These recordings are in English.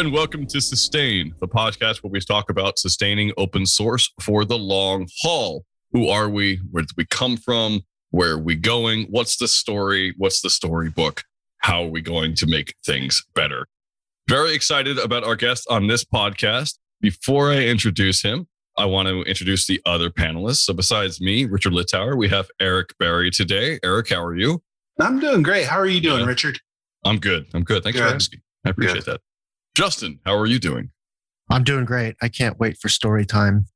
and welcome to Sustain, the podcast where we talk about sustaining open source for the long haul. Who are we? Where did we come from? Where are we going? What's the story? What's the storybook? How are we going to make things better? Very excited about our guest on this podcast. Before I introduce him, I want to introduce the other panelists. So, besides me, Richard Littauer, we have Eric Berry today. Eric, how are you? I'm doing great. How are you doing, Yeah. Richard? I'm good. I'm good. Thanks for Good. asking. I appreciate that. Justin, how are you doing? I'm doing great. I can't wait for story time.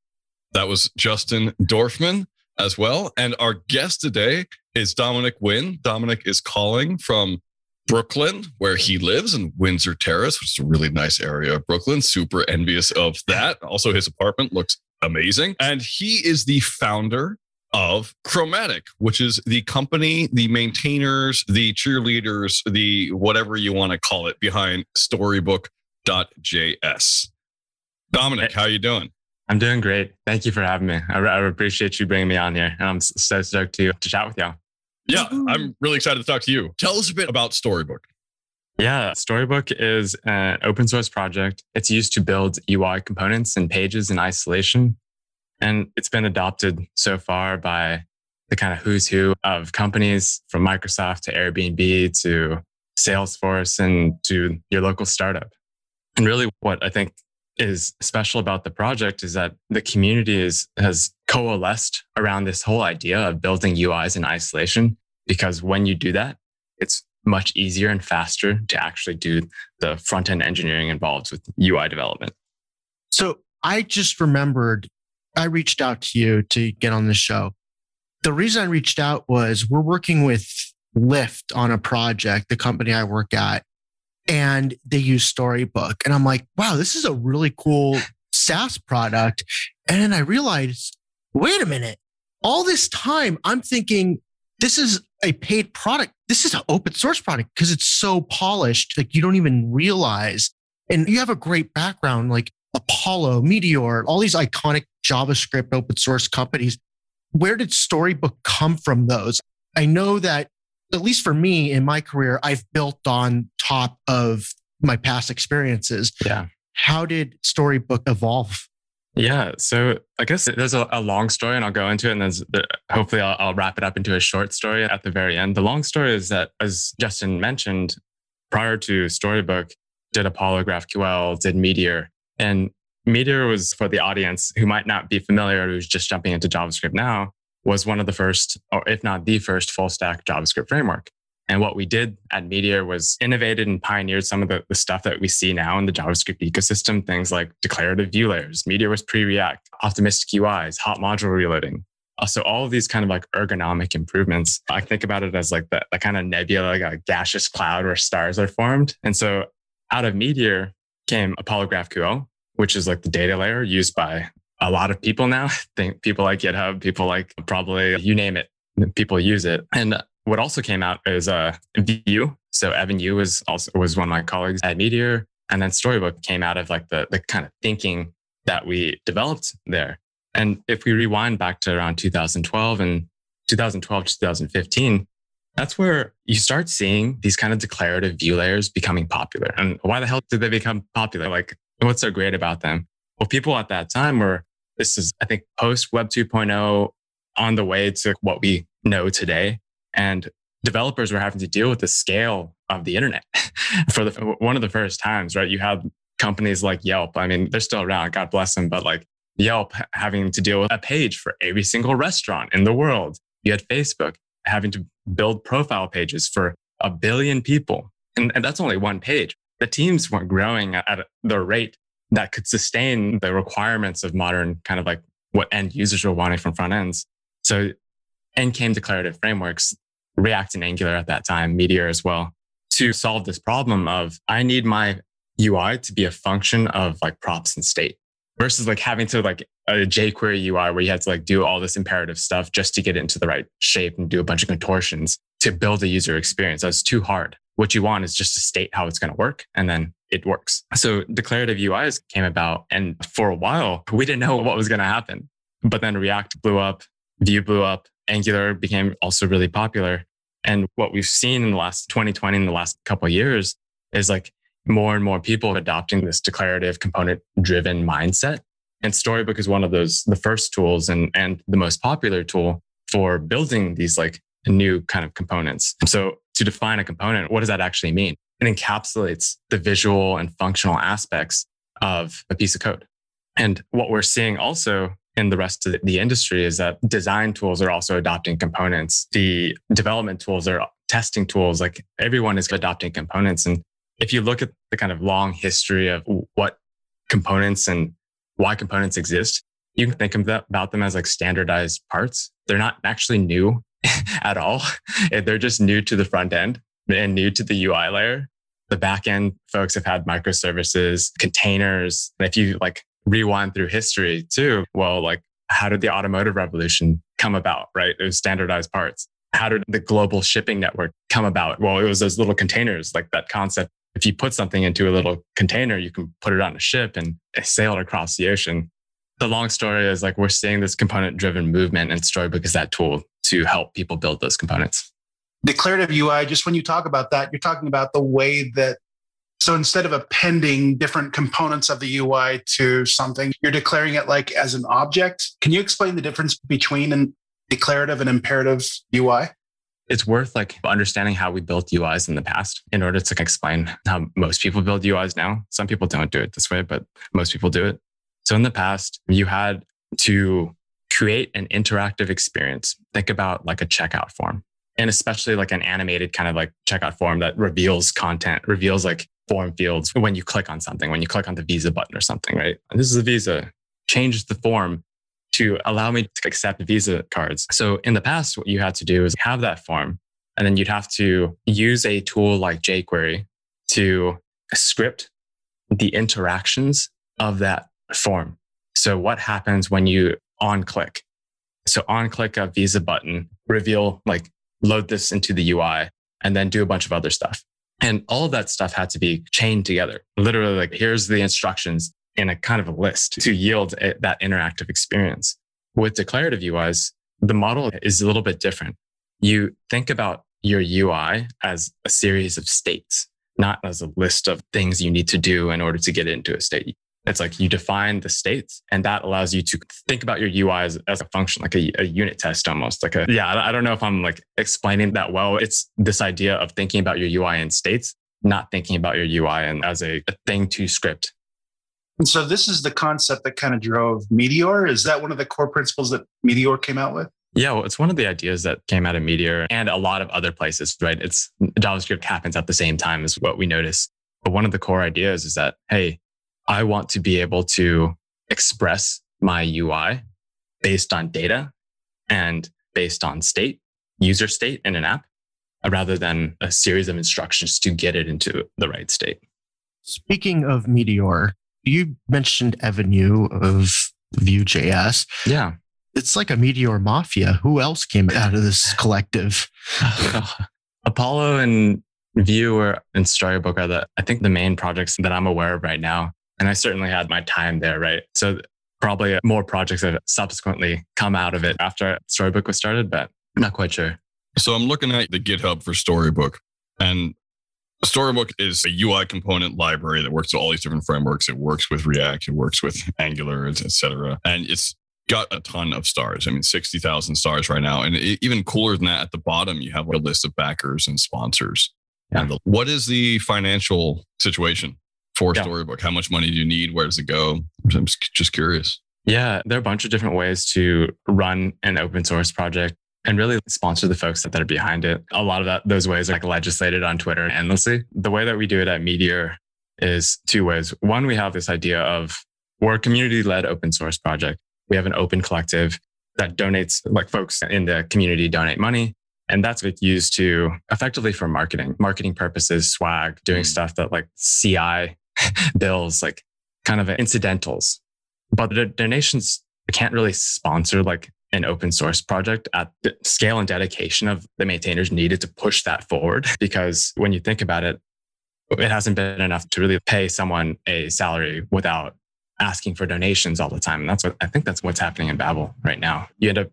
That was Justin Dorfman as well. And our guest today is Dominic Nguyen. Dominic is calling from Brooklyn, where he lives in Windsor Terrace, which is a really nice area of Brooklyn. Super envious of that. Also, his apartment looks amazing. And he is the founder of Chromatic, which is the company, the maintainers, the cheerleaders, the whatever you want to call it behind storybook.js. Dominic, how you doing? I'm doing great. Thank you for having me. I, I appreciate you bringing me on here. And I'm so stoked to, to chat with y'all. Yeah, I'm really excited to talk to you. Tell us a bit about Storybook. Yeah, Storybook is an open source project. It's used to build UI components and pages in isolation. And it's been adopted so far by the kind of who's who of companies from Microsoft to Airbnb to Salesforce and to your local startup. And really, what I think is special about the project is that the community is, has coalesced around this whole idea of building UIs in isolation. Because when you do that, it's much easier and faster to actually do the front end engineering involved with UI development. So I just remembered I reached out to you to get on the show. The reason I reached out was we're working with Lyft on a project, the company I work at, and they use Storybook. And I'm like, wow, this is a really cool SaaS product. And then I realized, wait a minute, all this time I'm thinking this is a paid product. This is an open source product because it's so polished. Like you don't even realize. And you have a great background, like Apollo, Meteor, all these iconic JavaScript open source companies. Where did Storybook come from those? I know that, at least for me in my career, I've built on top of my past experiences. Yeah. How did Storybook evolve? Yeah. So I guess there's a, a long story and I'll go into it and there's the, hopefully I'll, I'll wrap it up into a short story at the very end. The long story is that as Justin mentioned, prior to Storybook, did Apollo GraphQL, did Meteor. And Meteor was for the audience who might not be familiar, who's just jumping into JavaScript now, was one of the first, or if not the first full stack JavaScript framework. And what we did at Meteor was innovated and pioneered some of the, the stuff that we see now in the JavaScript ecosystem, things like declarative view layers. Meteor was pre-React, optimistic UIs, hot module reloading. Uh, So all of these kind of like ergonomic improvements, I think about it as like the kind of nebula, like a gaseous cloud where stars are formed. And so out of Meteor came Apollo GraphQL, which is like the data layer used by a lot of people now. Think people like GitHub, people like probably you name it, people use it. And what also came out is uh, Vue. So Evan You was also was one of my colleagues at Meteor, and then Storybook came out of like the the kind of thinking that we developed there. And if we rewind back to around 2012 and 2012 to 2015, that's where you start seeing these kind of declarative view layers becoming popular. And why the hell did they become popular? Like, what's so great about them? Well, people at that time were, this is, I think, post Web 2.0 on the way to what we know today. And developers were having to deal with the scale of the internet for the, one of the first times, right? You have companies like Yelp. I mean, they're still around, God bless them, but like Yelp having to deal with a page for every single restaurant in the world. You had Facebook having to build profile pages for a billion people. And, and that's only one page. The teams weren't growing at the rate that could sustain the requirements of modern kind of like what end users were wanting from front ends. So in came declarative frameworks, React and Angular at that time, Meteor as well, to solve this problem of I need my UI to be a function of like props and state versus like having to like a jQuery UI where you had to like do all this imperative stuff just to get it into the right shape and do a bunch of contortions to build a user experience. That's too hard. What you want is just to state how it's going to work and then it works. So declarative UIs came about and for a while we didn't know what was going to happen. But then React blew up, Vue blew up, Angular became also really popular. And what we've seen in the last 2020, in the last couple years is like more and more people adopting this declarative component driven mindset. And Storybook is one of those, the first tools and, and the most popular tool for building these like new kind of components. So to define a component, what does that actually mean? It encapsulates the visual and functional aspects of a piece of code. And what we're seeing also in the rest of the industry is that design tools are also adopting components. The development tools are testing tools. Like everyone is adopting components. And if you look at the kind of long history of what components and why components exist, you can think about them as like standardized parts. They're not actually new at all. They're just new to the front end and new to the UI layer. The back end folks have had microservices, containers. If you like rewind through history too, well, like how did the automotive revolution come about, right? It was standardized parts. How did the global shipping network come about? Well, it was those little containers, like that concept. If you put something into a little container, you can put it on a ship and sail it across the ocean. The long story is like we're seeing this component driven movement and Storybook is that tool to help people build those components. Declarative UI, just when you talk about that, you're talking about the way that so instead of appending different components of the UI to something, you're declaring it like as an object. Can you explain the difference between an declarative and imperative UI? It's worth like understanding how we built UIs in the past in order to explain how most people build UIs now. Some people don't do it this way, but most people do it. So in the past, you had to create an interactive experience. Think about like a checkout form and especially like an animated kind of like checkout form that reveals content, reveals like form fields when you click on something, when you click on the Visa button or something, right? And this is a Visa, changes the form to allow me to accept Visa cards. So in the past, what you had to do is have that form, and then you'd have to use a tool like jQuery to script the interactions of that form. So what happens when you on click? So on click a Visa button, reveal, like load this into the UI, and then do a bunch of other stuff. And all of that stuff had to be chained together. Literally, like, here's the instructions in a kind of a list to yield a, that interactive experience. With declarative UIs, the model is a little bit different. You think about your UI as a series of states, not as a list of things you need to do in order to get into a state. It's like you define the states and that allows you to think about your UI as, as a function, like a, a, unit test almost like a, yeah, I don't know if I'm like explaining that well. It's this idea of thinking about your UI in states, not thinking about your UI and as a, a thing to script. And so this is the concept that kind of drove Meteor. Is that one of the core principles that Meteor came out with? Yeah, well, it's one of the ideas that came out of Meteor and a lot of other places, right? It's JavaScript happens at the same time as what we notice. But one of the core ideas is that, hey, I want to be able to express my UI based on data and based on state, user state in an app, uh, rather than a series of instructions to get it into the right state. Speaking of Meteor, you mentioned Evan You of Vue.js. Yeah. It's like a Meteor mafia. Who else came out of this collective? Apollo and Vue or, and Storybook are the, I think, the main projects that I'm aware of right now. And I certainly had my time there, right? So probably more projects have subsequently come out of it after Storybook was started, but I'm not quite sure. So I'm looking at the GitHub for Storybook, and Storybook is a UI component library that works with all these different frameworks. It works with React, it works with Angular, etc. And it's got a ton of stars. I mean, 60,000 stars right now. And even cooler than that, at the bottom, you have a list of backers and sponsors. Yeah. And the, what is the financial situation for yeah. Storybook? How much money do you need? Where does it go? I'm just curious. Yeah, there are a bunch of different ways to run an open source project and really sponsor the folks that are behind it. A lot of that, those ways are like legislated on Twitter endlessly. The way that we do it at Meteor is two ways. One, we have this idea of we're a community led open source project. We have an open collective that donates, like folks in the community donate money. And that's like used to effectively for marketing, marketing purposes, swag, doing mm. stuff that like CI bills, like kind of incidentals. But the donations can't really sponsor like an open source project at the scale and dedication of the maintainers needed to push that forward. Because when you think about it, it hasn't been enough to really pay someone a salary without asking for donations all the time. And that's what I think that's what's happening in Babel right now. You end up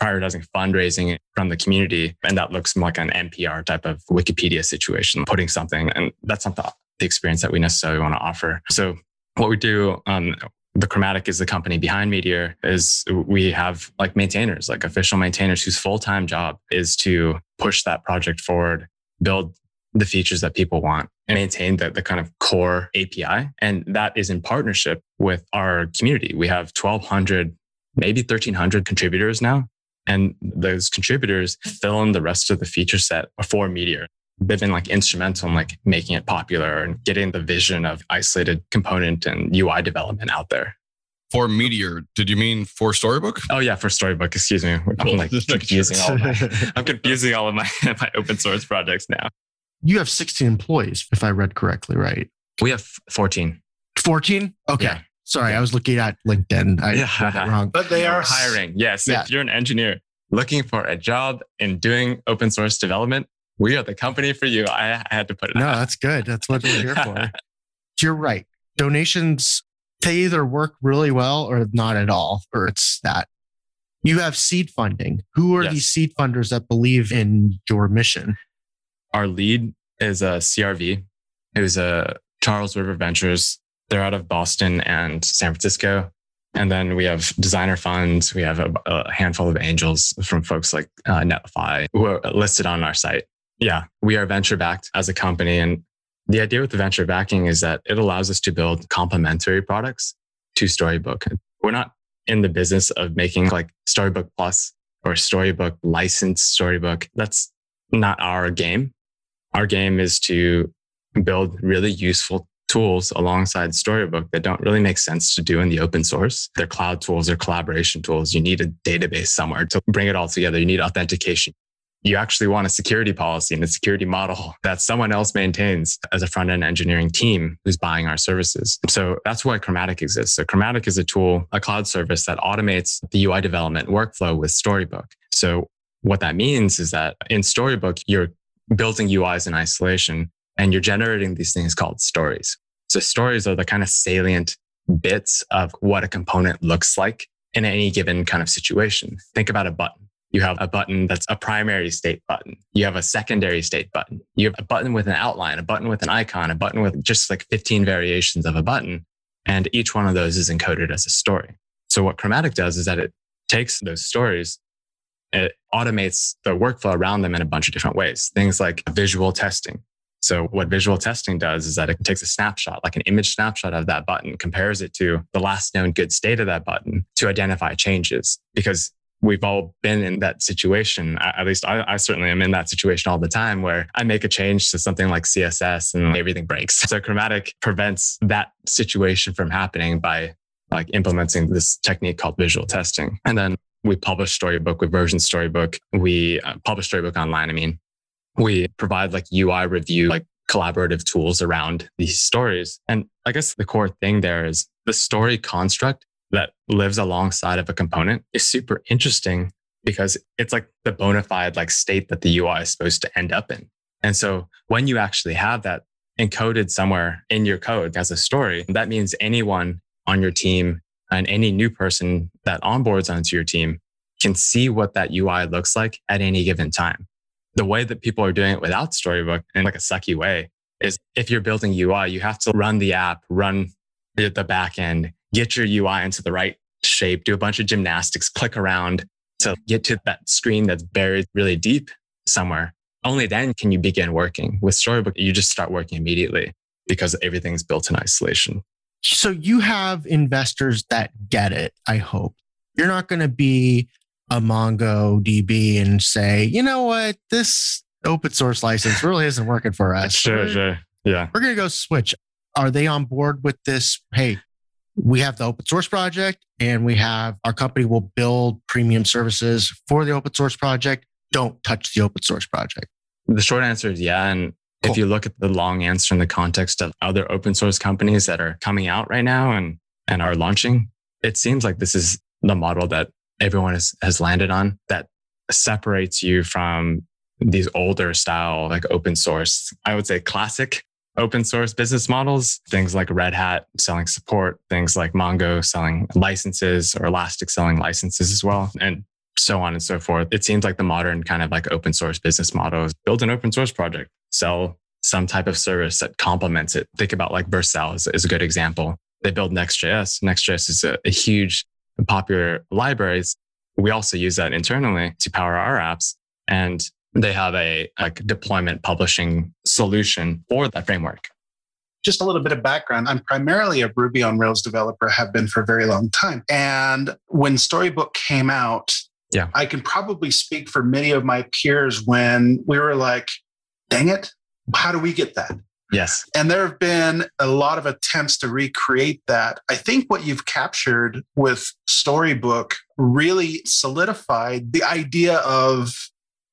prioritizing fundraising from the community. And that looks like an NPR type of Wikipedia situation, putting something, and that's something the experience that we necessarily want to offer. So what we do, um, the Chromatic is the company behind Meteor, is we have like maintainers, like official maintainers whose full-time job is to push that project forward, build the features that people want and maintain the, the kind of core API. And that is in partnership with our community. We have 1200, maybe 1300 contributors now. And those contributors fill in the rest of the feature set for Meteor. They've been like instrumental in like making it popular and getting the vision of isolated component and UI development out there. For Meteor, did you mean for Storybook? Oh yeah, for Storybook. Excuse me. I'm like confusing all of my, I'm confusing all of my, my open source projects now. You have 16 employees, if I read correctly, right? We have 14. 14? Okay. Yeah. Sorry, I was looking at LinkedIn. I Yeah. read it wrong. But they are hiring. Yes. Yeah. If you're an engineer looking for a job in doing open source development, we are the company for you. I, I had to put it No, out. that's good. That's what we're here for. You're right. Donations, they either work really well or not at all, or it's that. You have seed funding. Who are Yes. these seed funders that believe in your mission? Our lead is a CRV, who's a Charles River Ventures. They're out of Boston and San Francisco. And then we have designer funds. We have a, a handful of angels from folks like uh, Netlify who are listed on our site. Yeah, we are venture backed as a company. And the idea with the venture backing is that it allows us to build complementary products to Storybook. We're not in the business of making like Storybook Plus or Storybook licensed Storybook. That's not our game. Our game is to build really useful tools alongside Storybook that don't really make sense to do in the open source. They're cloud tools, they're collaboration tools. You need a database somewhere to bring it all together. You need authentication. You actually want a security policy and a security model that someone else maintains as a front end engineering team who's buying our services. So that's why Chromatic exists. So Chromatic is a tool, a cloud service that automates the UI development workflow with Storybook. So what that means is that in Storybook, you're building UIs in isolation and you're generating these things called stories. So stories are the kind of salient bits of what a component looks like in any given kind of situation. Think about a button. You have a button that's a primary state button. You have a secondary state button. You have a button with an outline, a button with an icon, a button with just like 15 variations of a button. And each one of those is encoded as a story. So what Chromatic does is that it takes those stories, it automates the workflow around them in a bunch of different ways. Things like visual testing. So what visual testing does is that it takes a snapshot, like an image snapshot of that button, compares it to the last known good state of that button to identify changes because we've all been in that situation. At least I, I, certainly am in that situation all the time where I make a change to something like CSS and everything breaks. So Chromatic prevents that situation from happening by like implementing this technique called visual testing. And then we publish Storybook, we version Storybook, we uh, publish Storybook online. I mean, we provide like UI review, like collaborative tools around these stories. And I guess the core thing there is the story construct that lives alongside of a component is super interesting because it's like the bona fide like state that the UI is supposed to end up in. And so when you actually have that encoded somewhere in your code as a story, that means anyone on your team and any new person that onboards onto your team can see what that UI looks like at any given time. The way that people are doing it without Storybook in like a sucky way is if you're building UI, you have to run the app, run the back end, get your UI into the right shape, do a bunch of gymnastics, click around to get to that screen that's buried really deep somewhere. Only then can you begin working. With Storybook, you just start working immediately because everything's built in isolation. So you have investors that get it, I hope. You're not going to be a MongoDB and say, you know what, this open source license really isn't working for us. Sure, we're, sure. Yeah. We're going to go switch. Are they on board with this? Hey, we have the open source project and we have our company will build premium services for the open source project. Don't touch the open source project. The short answer is yeah. And Cool. if you look at the long answer in the context of other open source companies that are coming out right now and, and are launching, it seems like this is the model that everyone has, has landed on that separates you from these older style, like open source, I would say classic open source business models, things like Red Hat selling support, things like Mongo selling licenses or Elastic selling licenses as well. And so on and so forth. It seems like the modern kind of like open source business model is build an open source project, sell some type of service that complements it. Think about like Vercel is, is a good example. They build Next.js. Next.js is a, a huge popular libraries. We also use that internally to power our apps. And they have a like deployment publishing solution for that framework. Just a little bit of background. I'm primarily a Ruby on Rails developer, have been for a very long time. And when Storybook came out, yeah. I can probably speak for many of my peers when we were like, dang it, how do we get that? Yes. And there have been a lot of attempts to recreate that. I think what you've captured with Storybook really solidified the idea of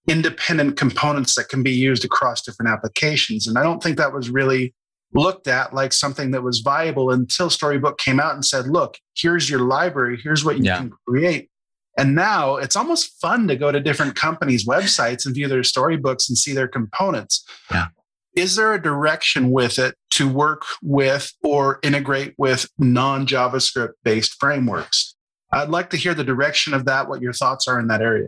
independent components that can be used across different applications. And I don't think that was really looked at like something that was viable until Storybook came out and said, look, here's your library, here's what you yeah. can create. And now it's almost fun to go to different companies' websites and view their storybooks and see their components. Yeah. Is there a direction with it to work with or integrate with non JavaScript based frameworks? I'd like to hear the direction of that, what your thoughts are in that area.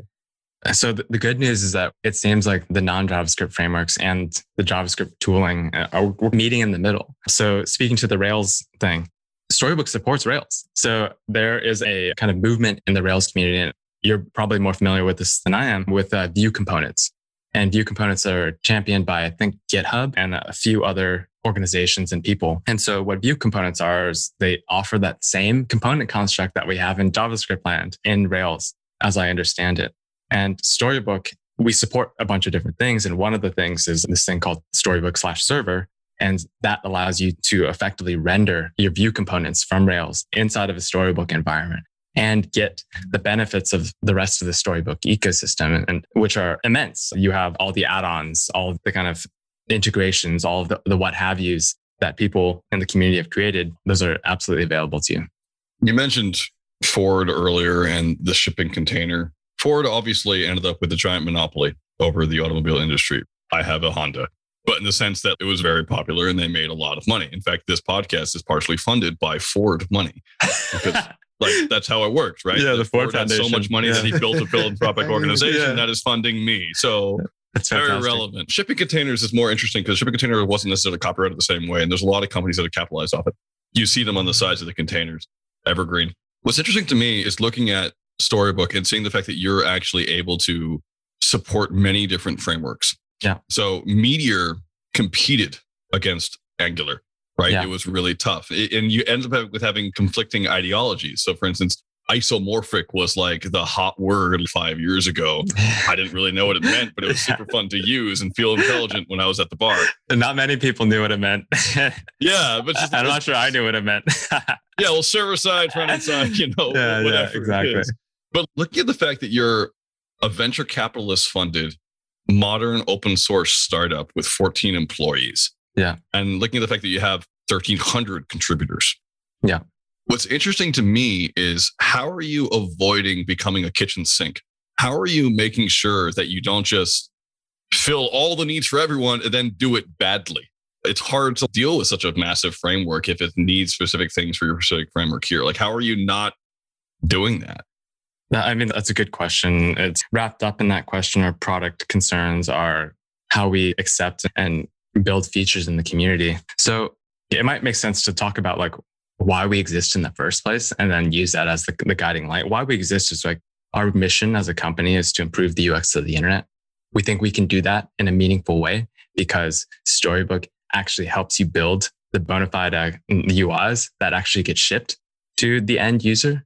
So the, good news is that it seems like the non-JavaScript frameworks and the JavaScript tooling uh, are meeting in the middle. So speaking to the Rails thing, Storybook supports Rails. So there is a kind of movement in the Rails community. And you're probably more familiar with this than I am with uh, view components. And view components are championed by, I think, GitHub and a few other organizations and people. And so what view components are is they offer that same component construct that we have in JavaScript land in Rails, as I understand it. And Storybook, we support a bunch of different things. And one of the things is this thing called Storybook slash server. And that allows you to effectively render your view components from Rails inside of a Storybook environment and get the benefits of the rest of the Storybook ecosystem, and which are immense. You have all the add-ons, all the kind of integrations, all of the, the what have yous that people in the community have created. Those are absolutely available to you. You mentioned Ford earlier and the shipping container. Ford obviously ended up with a giant monopoly over the automobile industry. I have a Honda but in the sense that it was very popular and they made a lot of money. In fact, this podcast is partially funded by Ford money because like that's how it works, right? Yeah, the Ford, Ford Foundation. so much money yeah. that he built a philanthropic organization yeah. that is funding me. So that's very relevant. Shipping containers is more interesting because shipping container wasn't necessarily copyrighted the same way, and there's a lot of companies that have capitalized off it. You see them on the sides of the containers, evergreen. What's interesting to me is looking at Storybook and seeing the fact that you're actually able to support many different frameworks. Yeah. So Meteor competed against Angular, right? Yeah. It was really tough. and you end up with having conflicting ideologies. So, for instance, isomorphic was like the hot word five years ago. I didn't really know what it meant, but it was super fun to use and feel intelligent when I was at the bar. And not many people knew what it meant. yeah, but just, I'm not sure I knew what it meant. yeah, well, server side, front end side, you know, yeah, whatever. Yeah, exactly. But looking at the fact that you're a venture capitalist funded modern open source startup with 14 employees. Yeah. And looking at the fact that you have 1,300 contributors. Yeah. What's interesting to me is how are you avoiding becoming a kitchen sink? How are you making sure that you don't just fill all the needs for everyone and then do it badly? It's hard to deal with such a massive framework if it needs specific things for your specific framework here. Like, how are you not doing that? I mean, that's a good question. It's wrapped up in that question. Our product concerns are how we accept and build features in the community. So it might make sense to talk about like why we exist in the first place and then use that as the, the guiding light. Why we exist is like our mission as a company is to improve the UX of the internet. We think we can do that in a meaningful way because Storybook actually helps you build the bona fide uh, UIs that actually get shipped to the end user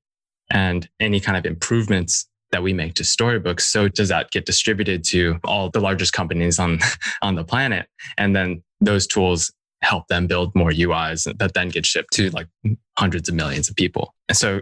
and any kind of improvements that we make to storybooks. So does that get distributed to all the largest companies on, on the planet? And then those tools help them build more UIs that then get shipped to like hundreds of millions of people. And so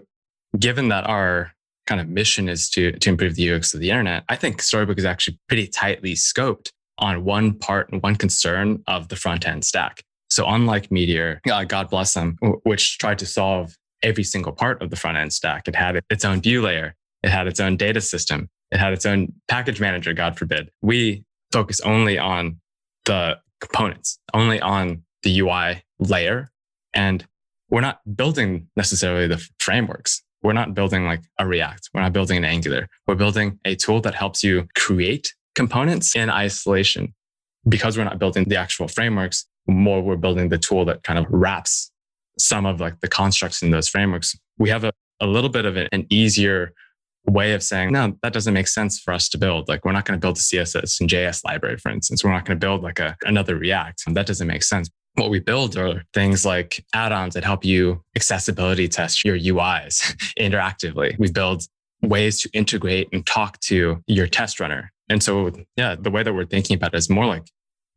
given that our kind of mission is to, to improve the UX of the internet, I think Storybook is actually pretty tightly scoped on one part and one concern of the front end stack. So unlike Meteor, uh, God bless them, which tried to solve every single part of the front end stack. It had its own view layer. It had its own data system. It had its own package manager, God forbid. We focus only on the components, only on the UI layer. And we're not building necessarily the frameworks. We're not building like a React. We're not building an Angular. We're building a tool that helps you create components in isolation because we're not building the actual frameworks, more we're building the tool that kind of wraps some of like the constructs in those frameworks. We have a, a little bit of an easier way of saying, no, that doesn't make sense for us to build. Like we're not going to build a CSS-in-JS library, for instance. We're not going to build like a, another React. That doesn't make sense. What we build are things like add-ons that help you accessibility test your UIs interactively. We build ways to integrate and talk to your test runner. And so, yeah, the way that we're thinking about it is more like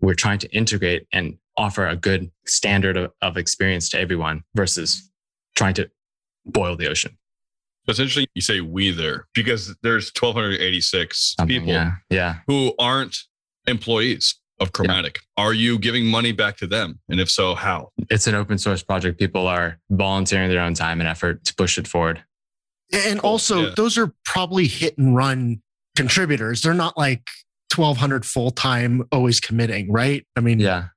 we're trying to integrate and offer a good standard of, of experience to everyone versus trying to boil the ocean. It's interesting you say we there because there's 1,286 Something, people Yeah. Yeah. who aren't employees of Chromatic. Are you giving money back to them? And if so, how? It's an open source project. People are volunteering their own time and effort to push it forward. And Cool. also, Yeah. those are probably hit and run contributors. They're not like 1,200 full time, always committing, right? I mean, Yeah.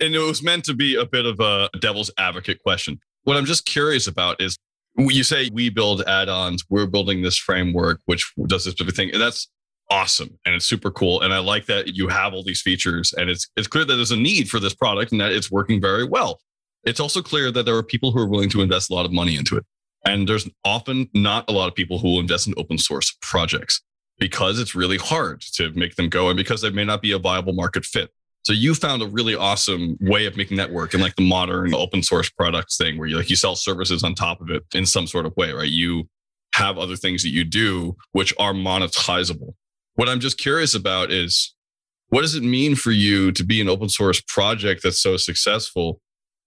And it was meant to be a bit of a devil's advocate question. What I'm just curious about is you say we build add-ons, we're building this framework which does this specific thing, and that's awesome and it's super cool. And I like that you have all these features, and it's it's clear that there's a need for this product and that it's working very well. It's also clear that there are people who are willing to invest a lot of money into it, and there's often not a lot of people who will invest in open source projects because it's really hard to make them go, and because they may not be a viable market fit. So you found a really awesome way of making that work in like the modern open source products thing where you like you sell services on top of it in some sort of way, right? You have other things that you do which are monetizable. What I'm just curious about is what does it mean for you to be an open source project that's so successful,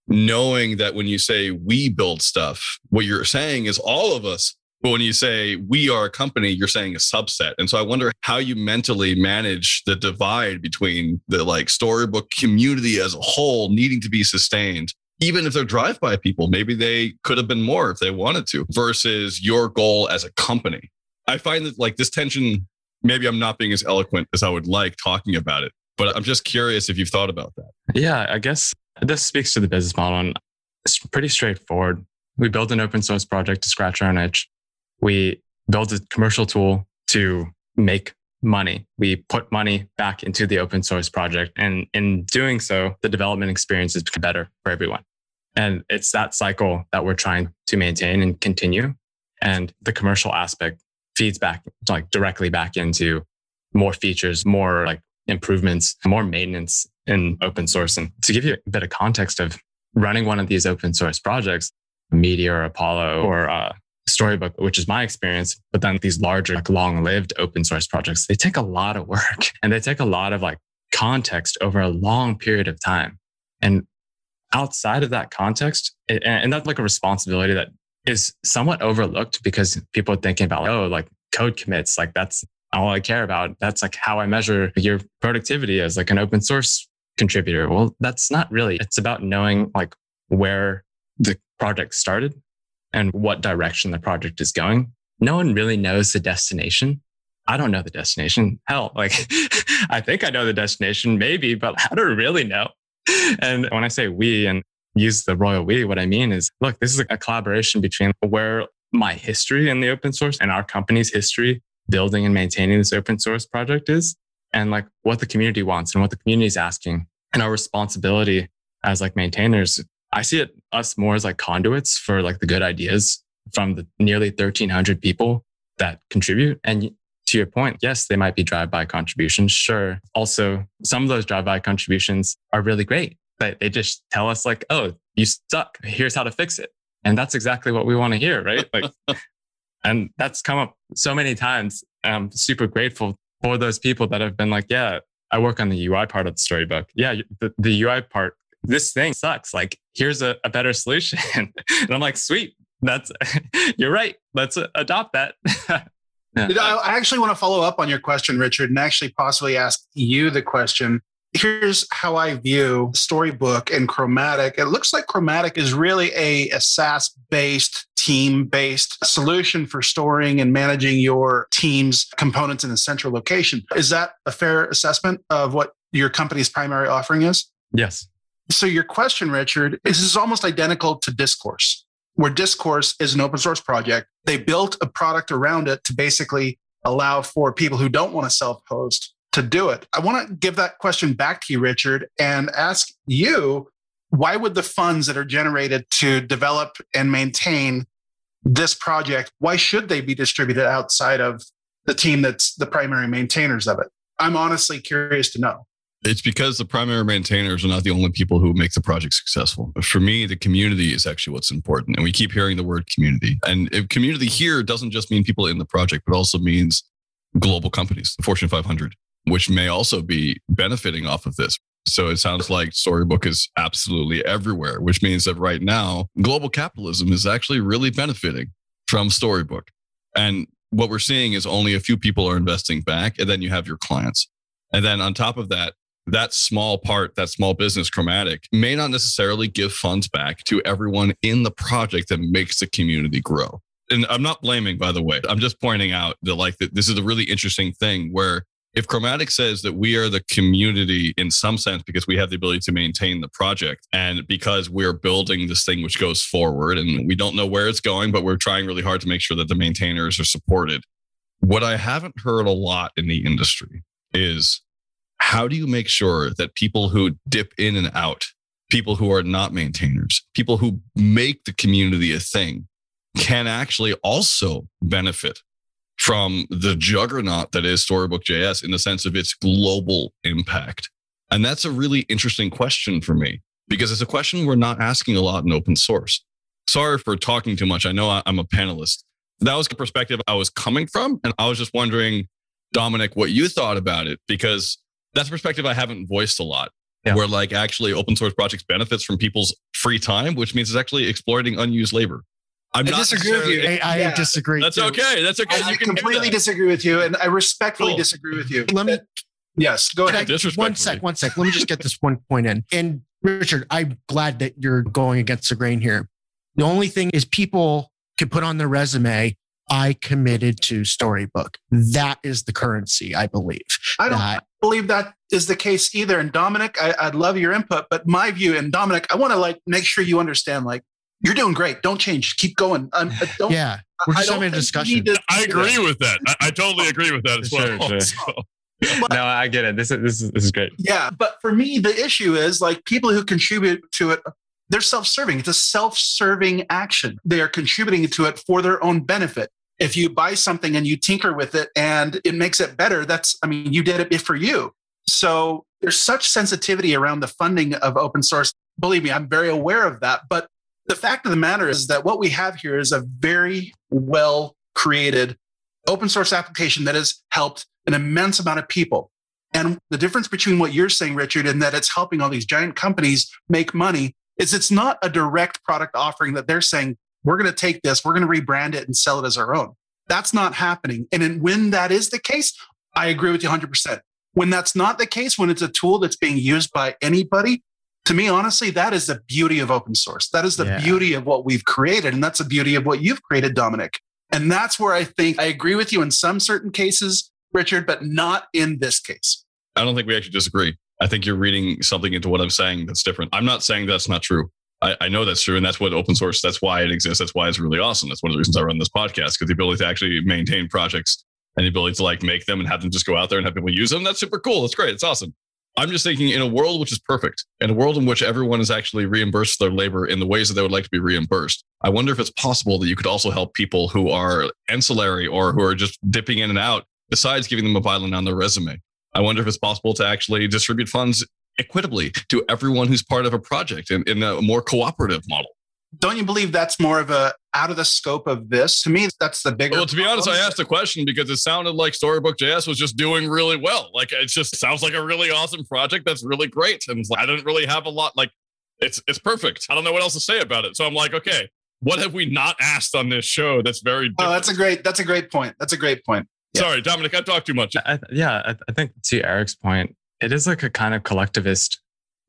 knowing that when you say we build stuff, what you're saying is all of us. But when you say we are a company, you're saying a subset. And so I wonder how you mentally manage the divide between the like storybook community as a whole needing to be sustained, even if they're drive by people, maybe they could have been more if they wanted to, versus your goal as a company. I find that like this tension, maybe I'm not being as eloquent as I would like talking about it, but I'm just curious if you've thought about that. Yeah, I guess this speaks to the business model and it's pretty straightforward. We build an open source project to scratch our own itch. We build a commercial tool to make money. We put money back into the open source project. And in doing so, the development experience is better for everyone. And it's that cycle that we're trying to maintain and continue. And the commercial aspect feeds back like directly back into more features, more like improvements, more maintenance in open source. And to give you a bit of context of running one of these open source projects, Meteor, or Apollo, or uh, Storybook, which is my experience, but then these larger, like long lived open source projects, they take a lot of work and they take a lot of like context over a long period of time. And outside of that context, it, and that's like a responsibility that is somewhat overlooked because people are thinking about, like, oh, like code commits, like that's all I care about. That's like how I measure your productivity as like an open source contributor. Well, that's not really. It's about knowing like where the project started and what direction the project is going. No one really knows the destination. I don't know the destination. Hell, like I think I know the destination, maybe, but I don't really know. And when I say we and use the royal we, what I mean is look, this is a collaboration between where my history in the open source and our company's history building and maintaining this open source project is and like what the community wants and what the community is asking and our responsibility as like maintainers i see it us more as like conduits for like the good ideas from the nearly 1300 people that contribute. And to your point yes they might be drive-by contributions sure. Also some of those drive-by contributions are really great but they just tell us like oh you suck. Here's how to fix it. And that's exactly what we want to hear right? Like and that's come up so many times. I'm super grateful for those people that have been like, yeah, I work on the UI part of the storybook. Yeah, the, the UI part, this thing sucks. Like, here's a, a better solution. and I'm like, sweet. That's, you're right. Let's uh, adopt that. Yeah. I actually want to follow up on your question, Richard, and actually possibly ask you the question. Here's how I view Storybook and Chromatic. It looks like Chromatic is really a, a SaaS based, team based solution for storing and managing your team's components in a central location. Is that a fair assessment of what your company's primary offering is? Yes. So, your question, Richard, is, almost identical to Discourse where Discourse is an open source project. They built a product around it to basically allow for people who don't want to self host to do it. I want to give that question back to you, Richard, and ask you why would the funds that are generated to develop and maintain this project, why should they be distributed outside of the team that's the primary maintainers of it? I'm honestly curious to know. It's because the primary maintainers are not the only people who make the project successful. For me, the community is actually what's important. And we keep hearing the word community. And community here doesn't just mean people in the project, but also means global companies, the Fortune 500, which may also be benefiting off of this. So it sounds like Storybook is absolutely everywhere, which means that right now, global capitalism is actually really benefiting from Storybook. And what we're seeing is only a few people are investing back, and then you have your clients. And then on top of that, that small part, that small business chromatic may not necessarily give funds back to everyone in the project that makes the community grow. And I'm not blaming, by the way. I'm just pointing out that like that this is a really interesting thing where if Chromatic says that we are the community in some sense because we have the ability to maintain the project and because we're building this thing which goes forward and we don't know where it's going, but we're trying really hard to make sure that the maintainers are supported. What I haven't heard a lot in the industry is how do you make sure that people who dip in and out, people who are not maintainers, people who make the community a thing, can actually also benefit from the juggernaut that is Storybook.js in the sense of its global impact? And that's a really interesting question for me because it's a question we're not asking a lot in open source. Sorry for talking too much. I know I'm a panelist. That was the perspective I was coming from. And I was just wondering, Dominic, what you thought about it, because that's a perspective I haven't voiced a lot. Yeah. Where like actually open source projects benefits from people's free time, which means it's actually exploiting unused labor. I'm I disagree with you. I, I yeah. disagree. That's too. okay. That's okay. I completely disagree with you, and I respectfully cool. disagree with you. Let me. Yes, go ahead. One sec. One sec. Let me just get this one point in. And Richard, I'm glad that you're going against the grain here. The only thing is, people can put on their resume. I committed to Storybook. That is the currency, I believe. I don't that, believe that is the case either. And Dominic, I, would love your input, but my view, and Dominic, I want to like make sure you understand, like you're doing great. Don't change. Keep going. Um, don't, yeah, we're just having a discussion. I agree with that. I, I, totally agree with that as well. Sure, sure. But, no, I get it. This is this is this is great. Yeah, but for me, the issue is like people who contribute to it. They're self-serving. It's a self-serving action. They are contributing to it for their own benefit. If you buy something and you tinker with it and it makes it better, that's I mean, you did it for you. So there's such sensitivity around the funding of open source. Believe me, I'm very aware of that. But the fact of the matter is that what we have here is a very well created open source application that has helped an immense amount of people. And the difference between what you're saying, Richard, and that it's helping all these giant companies make money is it's not a direct product offering that they're saying, we're going to take this, we're going to rebrand it and sell it as our own. That's not happening. And when that is the case, I agree with you 100%. When that's not the case, when it's a tool that's being used by anybody, to me, honestly, that is the beauty of open source. That is the yeah. beauty of what we've created. And that's the beauty of what you've created, Dominic. And that's where I think I agree with you in some certain cases, Richard, but not in this case. I don't think we actually disagree. I think you're reading something into what I'm saying that's different. I'm not saying that's not true. I, I, know that's true. And that's what open source, that's why it exists. That's why it's really awesome. That's one of the reasons I run this podcast, because the ability to actually maintain projects and the ability to like make them and have them just go out there and have people use them. That's super cool. That's great. It's awesome. I'm just thinking in a world which is perfect, in a world in which everyone is actually reimbursed their labor in the ways that they would like to be reimbursed. I wonder if it's possible that you could also help people who are ancillary or who are just dipping in and out, besides giving them a violin on their resume. I wonder if it's possible to actually distribute funds equitably to everyone who's part of a project in, in a more cooperative model. Don't you believe that's more of a out of the scope of this? To me, that's the bigger. Well, to be honest, I asked the question because it sounded like Storybook JS was just doing really well. Like it just sounds like a really awesome project that's really great, and I didn't really have a lot. Like it's it's perfect. I don't know what else to say about it. So I'm like, okay, what have we not asked on this show that's very? Oh, different? Oh, that's a great. That's a great point. That's a great point. Yeah. Sorry, Dominic, I talked too much. I, yeah, I, I think to Eric's point, it is like a kind of collectivist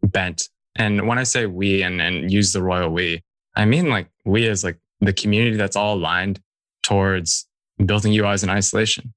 bent. And when I say we and, and use the royal we, I mean like we as like the community that's all aligned towards building UIs in isolation.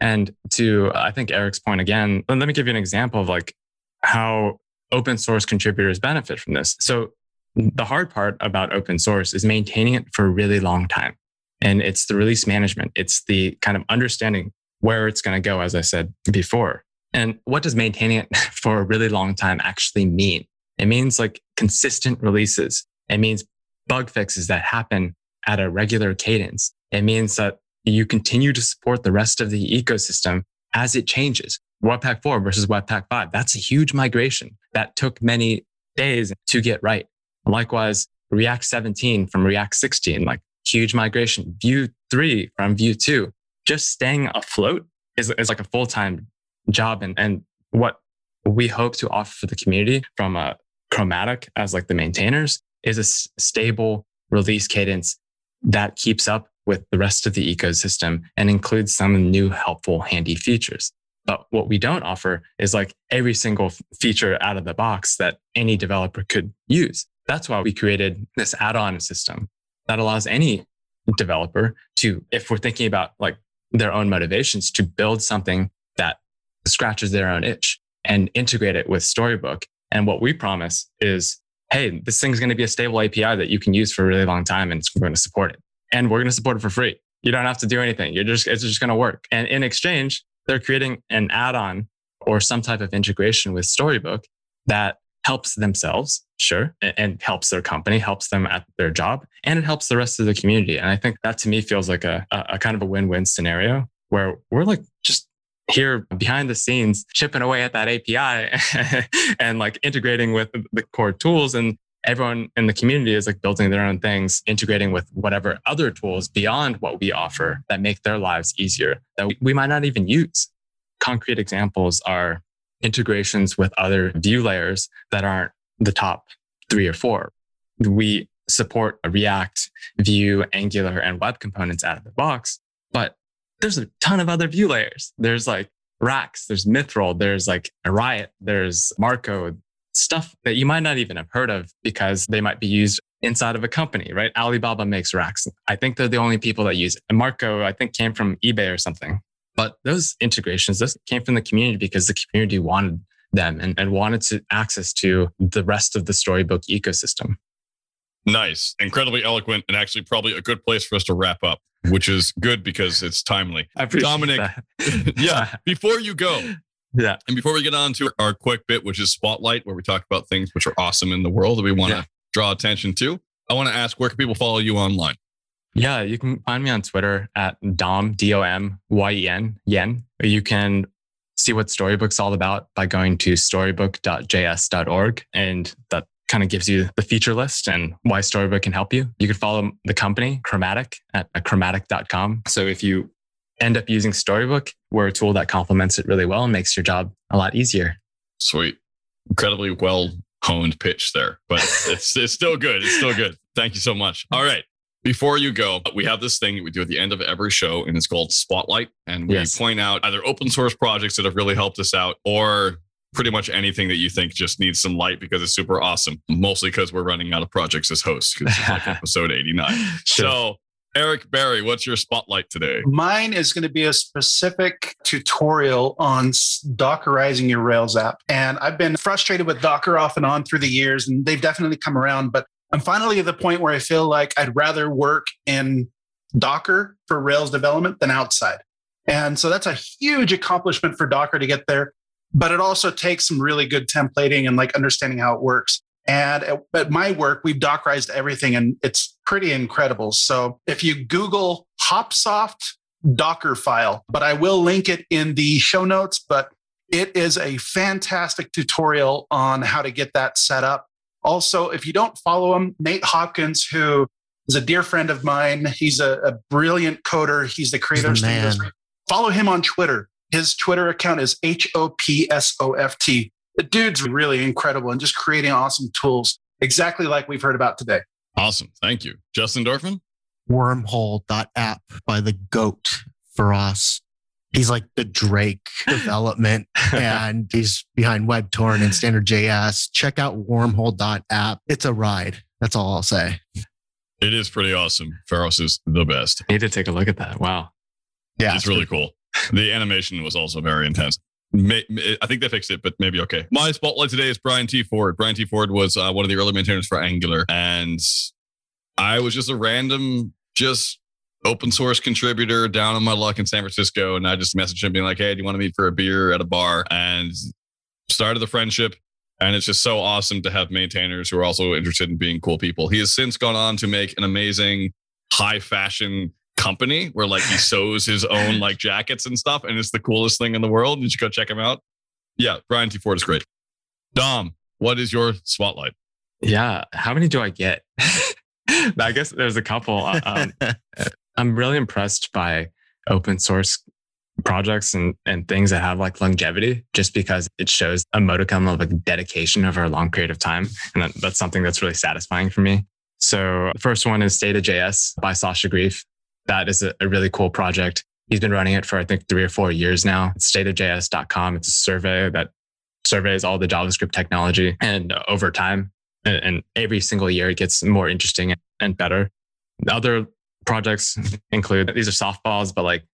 And to I think Eric's point again, let me give you an example of like how open source contributors benefit from this. So the hard part about open source is maintaining it for a really long time. And it's the release management. It's the kind of understanding where it's going to go, as I said before. And what does maintaining it for a really long time actually mean? It means like consistent releases. It means bug fixes that happen at a regular cadence. It means that you continue to support the rest of the ecosystem as it changes. Webpack 4 versus Webpack 5. That's a huge migration that took many days to get right. Likewise, React 17 from React 16, like huge migration. Vue 3 from Vue 2. Just staying afloat is, is like a full time job. And, and what we hope to offer for the community from a Chromatic as like the maintainers is a s- stable release cadence that keeps up with the rest of the ecosystem and includes some new helpful handy features. But what we don't offer is like every single feature out of the box that any developer could use. That's why we created this add-on system that allows any developer to, if we're thinking about like their own motivations, to build something that scratches their own itch and integrate it with Storybook. And what we promise is, hey, this thing's going to be a stable API that you can use for a really long time and we're going to support it. And we're going to support it for free. You don't have to do anything. You're just, it's just going to work. And in exchange, they're creating an add-on or some type of integration with Storybook that helps themselves, sure, and helps their company, helps them at their job, and it helps the rest of the community. And I think that to me feels like a, a kind of a win-win scenario where we're like just here behind the scenes chipping away at that API and like integrating with the core tools and everyone in the community is like building their own things, integrating with whatever other tools beyond what we offer that make their lives easier that we might not even use. Concrete examples are integrations with other view layers that aren't the top three or four. We support React, Vue, Angular, and web components out of the box, but there's a ton of other view layers. There's like Rax, there's Mithril, there's like a Riot, there's Marko, stuff that you might not even have heard of because they might be used inside of a company, right? Alibaba makes Rax. I think they're the only people that use it. And Marko, I think, came from eBay or something. But those integrations, those came from the community because the community wanted them and, and wanted to access to the rest of the storybook ecosystem. Nice. Incredibly eloquent and actually probably a good place for us to wrap up, which is good because it's timely. I appreciate Dominic, that. yeah, before you go, yeah. and before we get on to our quick bit, which is Spotlight, where we talk about things which are awesome in the world that we want to Yeah. draw attention to, I want to ask where can people follow you online? Yeah, you can find me on Twitter at Dom, D O M Y E N, Yen. You can see what Storybook's all about by going to storybook.js.org. And that kind of gives you the feature list and why Storybook can help you. You can follow the company, Chromatic, at chromatic.com. So if you end up using Storybook, we're a tool that complements it really well and makes your job a lot easier. Sweet. Incredibly well honed pitch there, but it's it's still good. It's still good. Thank you so much. All right. Before you go, we have this thing that we do at the end of every show, and it's called Spotlight. And we Yes. point out either open source projects that have really helped us out or pretty much anything that you think just needs some light because it's super awesome. Mostly because we're running out of projects as hosts because it's like episode 89. So, Eric Berry, what's your spotlight today? Mine is going to be a specific tutorial on Dockerizing your Rails app. And I've been frustrated with Docker off and on through the years, and they've definitely come around. But I'm finally at the point where I feel like I'd rather work in Docker for Rails development than outside. And so that's a huge accomplishment for Docker to get there. But it also takes some really good templating and like understanding how it works. And at, at my work, we've Dockerized everything and it's pretty incredible. So if you Google Hopsoft Docker file, but I will link it in the show notes, but it is a fantastic tutorial on how to get that set up. Also, if you don't follow him, Nate Hopkins, who is a dear friend of mine, he's a, a brilliant coder. He's the creator of. Follow him on Twitter. His Twitter account is H O P S O F T. The dude's really incredible and just creating awesome tools, exactly like we've heard about today. Awesome. Thank you. Justin Dorfman? Wormhole.app by the goat Feross. He's like the Drake development and he's behind WebTorrent and Standard JS. Check out wormhole.app. It's a ride. That's all I'll say. It is pretty awesome. Feross is the best. Need to take a look at that. Wow. Yeah. it's really cool. The animation was also very intense. May, I think they fixed it, but maybe okay. My spotlight today is Brian T. Ford. Brian T. Ford was uh, one of the early maintainers for Angular, and I was just a random, just open source contributor down on my luck in San Francisco. And I just messaged him being like, Hey, do you want to meet for a beer at a bar? And started the friendship. And it's just so awesome to have maintainers who are also interested in being cool people. He has since gone on to make an amazing high fashion company where like he sews his own like jackets and stuff. And it's the coolest thing in the world. You should go check him out. Yeah, Brian T. Ford is great. Dom, what is your spotlight? Yeah. How many do I get? I guess there's a couple. Um, I'm really impressed by open source projects and, and things that have like longevity just because it shows a modicum of like dedication over a long period of time. And that, that's something that's really satisfying for me. So the first one is State of JS by Sacha Greif. That is a, really cool project. He's been running it for, I think, three or four years now. It's stateofjs.com. It's a survey that surveys all the JavaScript technology. And over time, and every single year, it gets more interesting and better. The other projects include these are softballs, but like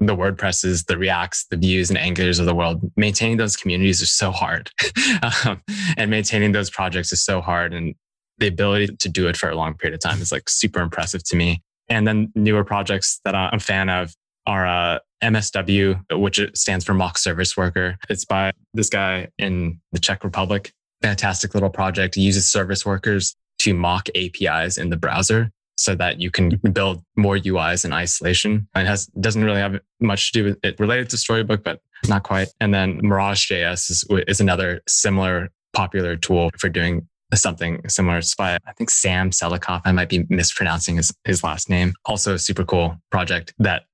the WordPresses, the Reacts, the Vues, and Angulars of the world. Maintaining those communities is so hard, um, and maintaining those projects is so hard. And the ability to do it for a long period of time is like super impressive to me. And then newer projects that I'm a fan of are uh, MSW, which stands for Mock Service Worker. It's by this guy in the Czech Republic. Fantastic little project. He uses service workers to mock APIs in the browser so that you can build more UIs in isolation. It has doesn't really have much to do with it related to Storybook, but not quite. And then Mirage.js is, is another similar popular tool for doing something similar. It's by I think Sam Selikoff. I might be mispronouncing his, his last name. Also a super cool project that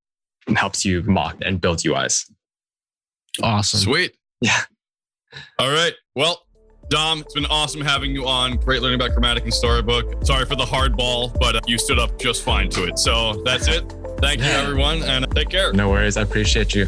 helps you mock and build UIs. Awesome. Sweet. Yeah. All right. Well, Dom, it's been awesome having you on. Great learning about Chromatic and Storybook. Sorry for the hard ball, but uh, you stood up just fine to it. So that's it. Thank you, everyone, and take care. No worries. I appreciate you.